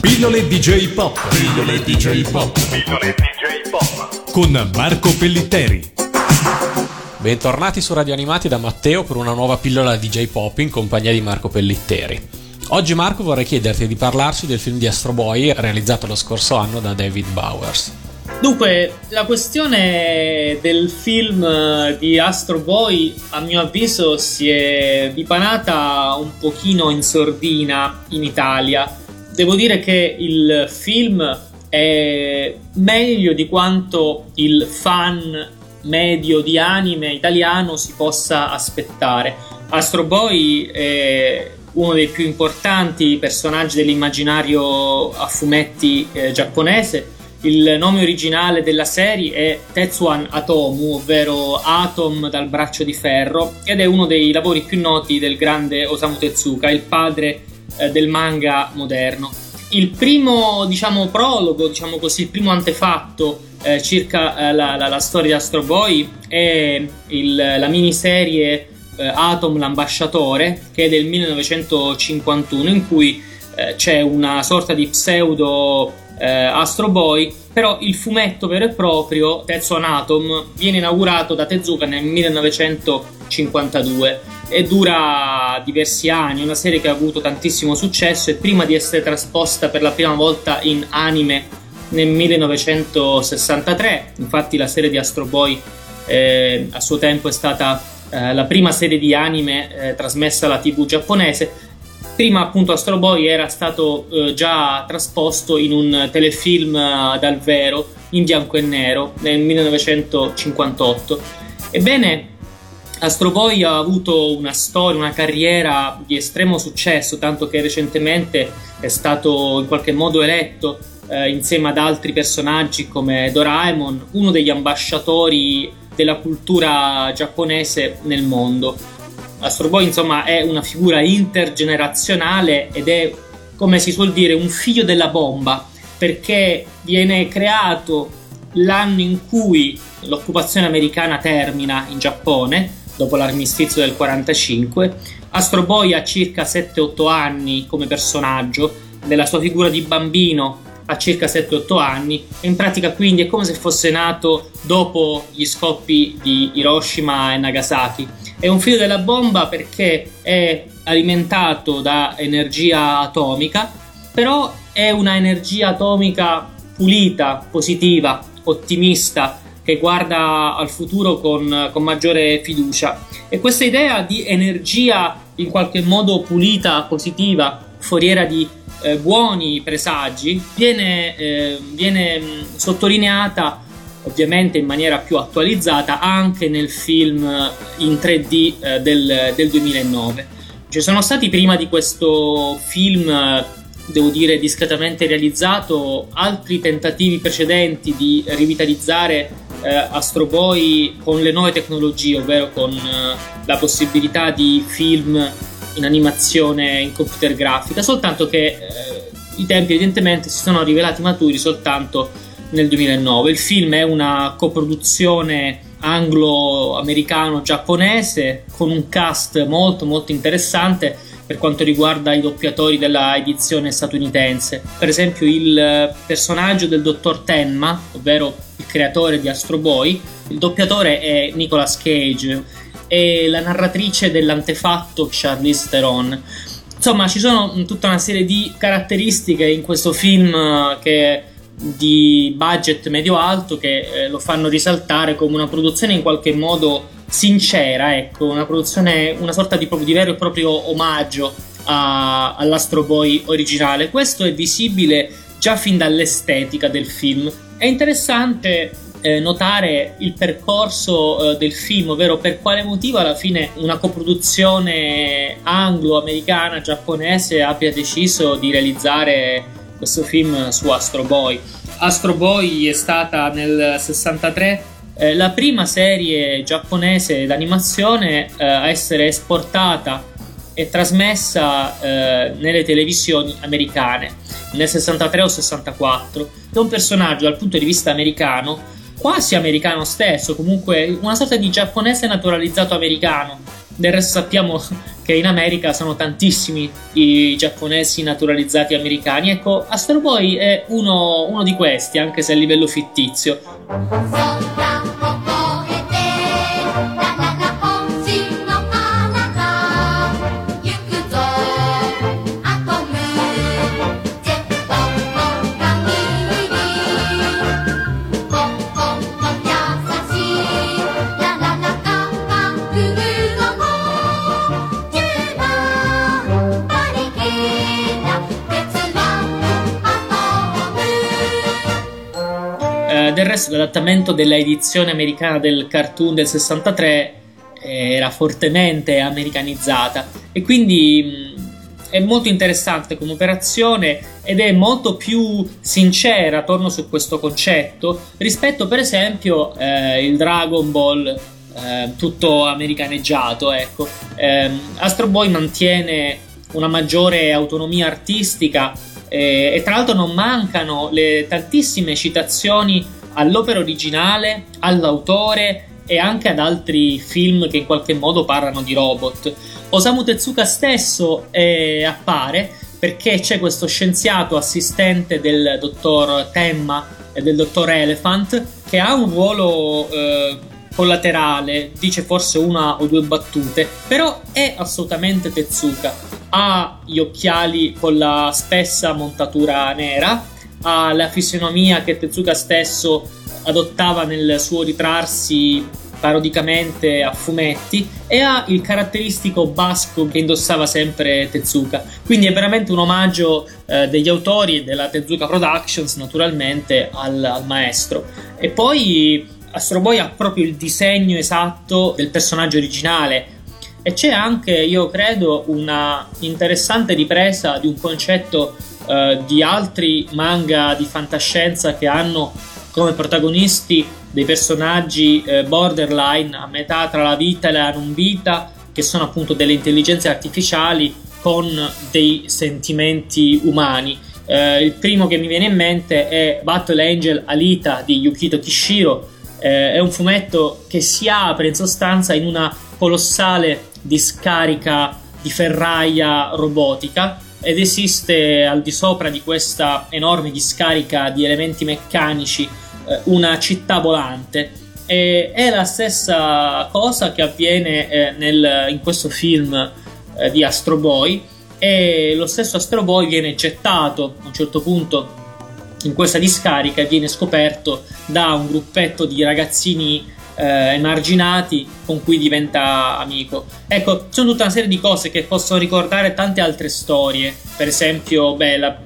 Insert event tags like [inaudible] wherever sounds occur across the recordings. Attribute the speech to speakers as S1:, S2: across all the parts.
S1: Pillole DJ Pop.
S2: Pillole DJ Pop.
S1: Pillole DJ Pop. Con Marco Pellitteri.
S3: Bentornati su Radio Animati da Matteo per una nuova pillola DJ Pop in compagnia di Marco Pellitteri. Oggi Marco vorrei chiederti di parlarci del film di Astro Boy realizzato lo scorso anno da David Bowers.
S4: Dunque, la questione del film di Astro Boy, a mio avviso, si è dipanata un pochino in sordina in Italia. Devo dire che il film è meglio di quanto il fan medio di anime italiano si possa aspettare. Astro Boy è uno dei più importanti personaggi dell'immaginario a fumetti eh, giapponese il nome originale della serie è Tetsuan Atomu, ovvero Atom dal braccio di ferro, ed è uno dei lavori più noti del grande Osamu Tezuka, il padre eh, del manga moderno. Il primo, diciamo, prologo, diciamo così, il primo antefatto eh, circa eh, la, la, la, storia di Astro Boy è il, la miniserie eh, Atom l'ambasciatore, che è del 1951, in cui eh, c'è una sorta di pseudo eh, Astro Boy, però il fumetto vero e proprio, Tetsuan Atom, viene inaugurato da Tezuka nel 1952 e dura diversi anni, una serie che ha avuto tantissimo successo e prima di essere trasposta per la prima volta in anime nel 1963, infatti la serie di Astro Boy eh, a suo tempo è stata eh, la prima serie di anime eh, trasmessa alla tv giapponese Prima appunto Astro Boy era stato eh, già trasposto in un telefilm eh, dal vero in bianco e nero nel 1958. Ebbene, Astro Boy ha avuto una storia, una carriera di estremo successo, tanto che recentemente è stato in qualche modo eletto eh, insieme ad altri personaggi come Doraemon, uno degli ambasciatori della cultura giapponese nel mondo. Astro Boy insomma è una figura intergenerazionale ed è come si suol dire un figlio della bomba perché viene creato l'anno in cui l'occupazione americana termina in Giappone dopo l'armistizio del 45 Astro Boy ha circa 7-8 anni come personaggio nella sua figura di bambino ha circa 7-8 anni e in pratica quindi è come se fosse nato dopo gli scoppi di Hiroshima e Nagasaki è un figlio della bomba perché è alimentato da energia atomica, però è una energia atomica pulita, positiva, ottimista, che guarda al futuro con, con maggiore fiducia. E questa idea di energia in qualche modo pulita, positiva, foriera di eh, buoni presagi, viene, eh, viene sottolineata ovviamente in maniera più attualizzata anche nel film in 3D eh, del, del 2009. Ci sono stati prima di questo film, devo dire discretamente realizzato, altri tentativi precedenti di rivitalizzare eh, Astro Boy con le nuove tecnologie, ovvero con eh, la possibilità di film in animazione in computer grafica, soltanto che eh, i tempi evidentemente si sono rivelati maturi soltanto nel 2009. Il film è una coproduzione anglo-americano-giapponese con un cast molto molto interessante per quanto riguarda i doppiatori della edizione statunitense. Per esempio il personaggio del dottor Tenma, ovvero il creatore di Astro Boy, il doppiatore è Nicolas Cage e la narratrice dell'antefatto Charlize Theron. Insomma, ci sono tutta una serie di caratteristiche in questo film che di budget medio-alto che eh, lo fanno risaltare come una produzione in qualche modo sincera, ecco, una produzione, una sorta di, di vero e proprio omaggio a, all'Astro Boy originale. Questo è visibile già fin dall'estetica del film. È interessante eh, notare il percorso eh, del film, ovvero per quale motivo alla fine una coproduzione anglo-americana, giapponese abbia deciso di realizzare questo film su Astro Boy. Astro Boy è stata nel 63 eh, la prima serie giapponese d'animazione eh, a essere esportata e trasmessa eh, nelle televisioni americane nel 63 o 64 è un personaggio dal punto di vista americano quasi americano stesso comunque una sorta di giapponese naturalizzato americano del resto sappiamo [laughs] che in America sono tantissimi i giapponesi naturalizzati americani. Ecco, Astro Boy è uno, uno di questi, anche se a livello fittizio. Del resto l'adattamento della edizione americana del cartoon del 63 era fortemente americanizzata. E quindi mh, è molto interessante come operazione ed è molto più sincera attorno su questo concetto rispetto per esempio eh, il Dragon Ball eh, tutto americaneggiato ecco. Eh, Astro Boy mantiene una maggiore autonomia artistica eh, e tra l'altro non mancano le tantissime citazioni all'opera originale, all'autore e anche ad altri film che in qualche modo parlano di robot. Osamu Tezuka stesso eh, appare perché c'è questo scienziato assistente del dottor Temma e del dottor Elephant che ha un ruolo eh, collaterale, dice forse una o due battute, però è assolutamente Tezuka. Ha gli occhiali con la spessa montatura nera, ha la fisionomia che Tezuka stesso adottava nel suo ritrarsi parodicamente a fumetti e ha il caratteristico basco che indossava sempre Tezuka. Quindi è veramente un omaggio eh, degli autori della Tezuka Productions, naturalmente, al, al maestro. E poi Astro Boy ha proprio il disegno esatto del personaggio originale. E c'è anche, io credo, una interessante ripresa di un concetto eh, di altri manga di fantascienza che hanno come protagonisti dei personaggi eh, borderline a metà tra la vita e la non vita, che sono appunto delle intelligenze artificiali con dei sentimenti umani. Eh, il primo che mi viene in mente è Battle Angel Alita di Yukito Kishiro. Eh, è un fumetto che si apre in sostanza in una colossale discarica di ferraia robotica ed esiste al di sopra di questa enorme discarica di elementi meccanici eh, una città volante. E è la stessa cosa che avviene eh, nel, in questo film eh, di Astro Boy e lo stesso Astro Boy viene gettato a un certo punto in questa discarica e viene scoperto da un gruppetto di ragazzini eh, emarginati con cui diventa amico. Ecco, sono tutta una serie di cose che possono ricordare tante altre storie, per esempio, beh, la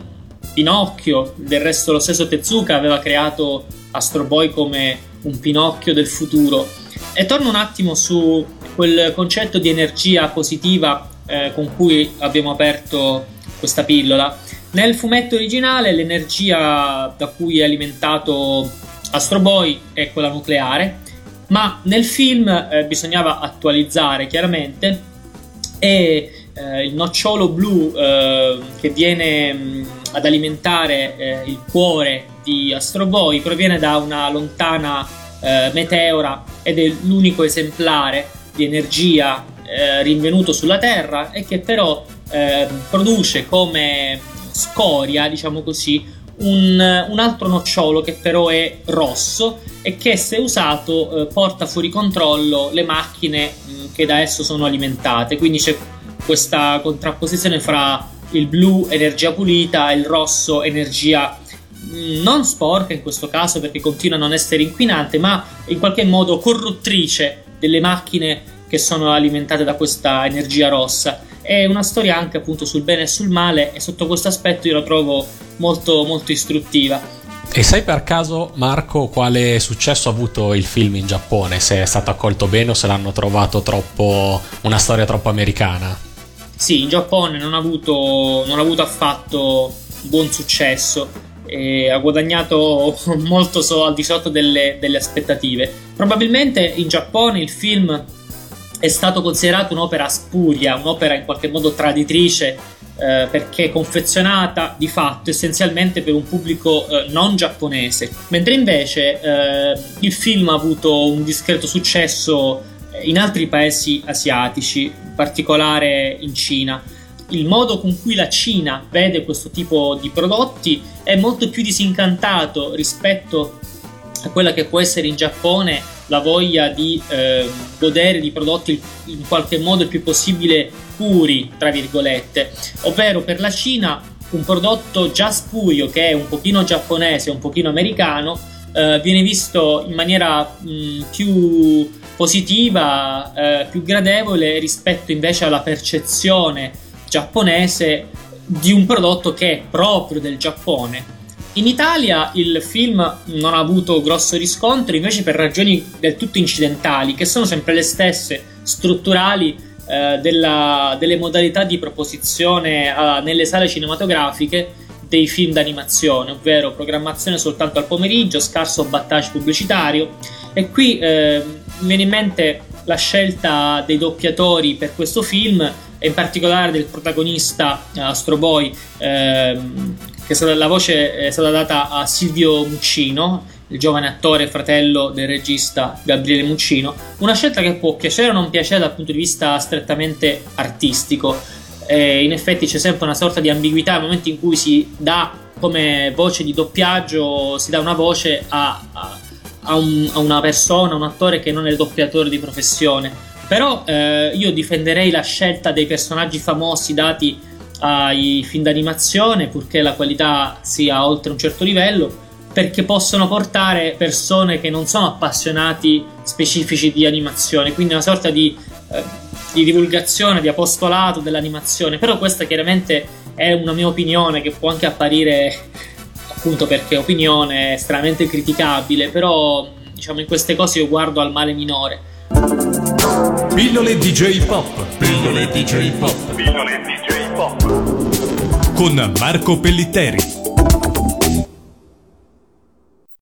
S4: Pinocchio, del resto lo stesso Tezuka aveva creato Astro Boy come un Pinocchio del futuro. E torno un attimo su quel concetto di energia positiva eh, con cui abbiamo aperto questa pillola. Nel fumetto originale l'energia da cui è alimentato Astro Boy è quella nucleare, ma nel film eh, bisognava attualizzare chiaramente e eh, il nocciolo blu eh, che viene mh, ad alimentare eh, il cuore di Astro Boy proviene da una lontana eh, meteora ed è l'unico esemplare di energia eh, rinvenuto sulla Terra e che però produce come scoria, diciamo così, un, un, altro nocciolo che però è rosso e che se usato eh, porta fuori controllo le macchine mh, che da esso sono alimentate. Quindi c'è questa contrapposizione fra il blu energia pulita e il rosso energia mm, non sporca in questo caso perché continua a non essere inquinante, ma in qualche modo corruttrice delle macchine che sono alimentate da questa energia rossa. È una storia anche appunto sul bene e sul male e sotto questo aspetto io la trovo molto molto istruttiva.
S3: E sai per caso, Marco, quale successo ha avuto il film in Giappone? Se è stato accolto bene o se l'hanno trovato troppo una storia troppo americana?
S4: Sì, in Giappone non ha avuto, non ha avuto affatto buon successo. ha guadagnato [laughs] molto so, al di sotto delle, delle aspettative. Probabilmente in Giappone il film è stato considerato un'opera spuria, un'opera in qualche modo traditrice eh, perché confezionata di fatto essenzialmente per un pubblico eh, non giapponese, mentre invece eh, il film ha avuto un discreto successo in altri paesi asiatici, in particolare in Cina. Il modo con cui la Cina vede questo tipo di prodotti è molto più disincantato rispetto a quella che può essere in Giappone la voglia di eh, godere di prodotti in qualche modo il più possibile puri, tra virgolette, ovvero per la Cina un prodotto già spurio che è un pochino giapponese, un pochino americano, eh, viene visto in maniera mh, più positiva, eh, più gradevole rispetto invece alla percezione giapponese di un prodotto che è proprio del Giappone. In Italia il film non ha avuto grosso riscontro invece per ragioni del tutto incidentali, che sono sempre le stesse, strutturali eh, della, delle modalità di proposizione eh, nelle sale cinematografiche dei film d'animazione, ovvero programmazione soltanto al pomeriggio, scarso battage pubblicitario. E qui eh, mi viene in mente la scelta dei doppiatori per questo film e in particolare del protagonista Astro Boy, ehm, che stata, la voce è stata data a Silvio Muccino, il giovane attore fratello del regista Gabriele Muccino. Una scelta che può piacere o non piacere dal punto di vista strettamente artistico. E in effetti c'è sempre una sorta di ambiguità nel momento in cui si dà come voce di doppiaggio, si dà una voce a, a, a, un, a una persona, un attore che non è il doppiatore di professione. Però eh, io difenderei la scelta dei personaggi famosi dati ai film d'animazione, purché la qualità sia oltre un certo livello, perché possono portare persone che non sono appassionati specifici di animazione, quindi una sorta di, eh, di divulgazione, di apostolato dell'animazione. Però questa chiaramente è una mia opinione che può anche apparire, appunto perché opinione estremamente criticabile, però diciamo in queste cose io guardo al male minore.
S1: Pillole DJ Pop. Pillole DJ Pop. Pillole DJ Pop. Con Marco Pellitteri.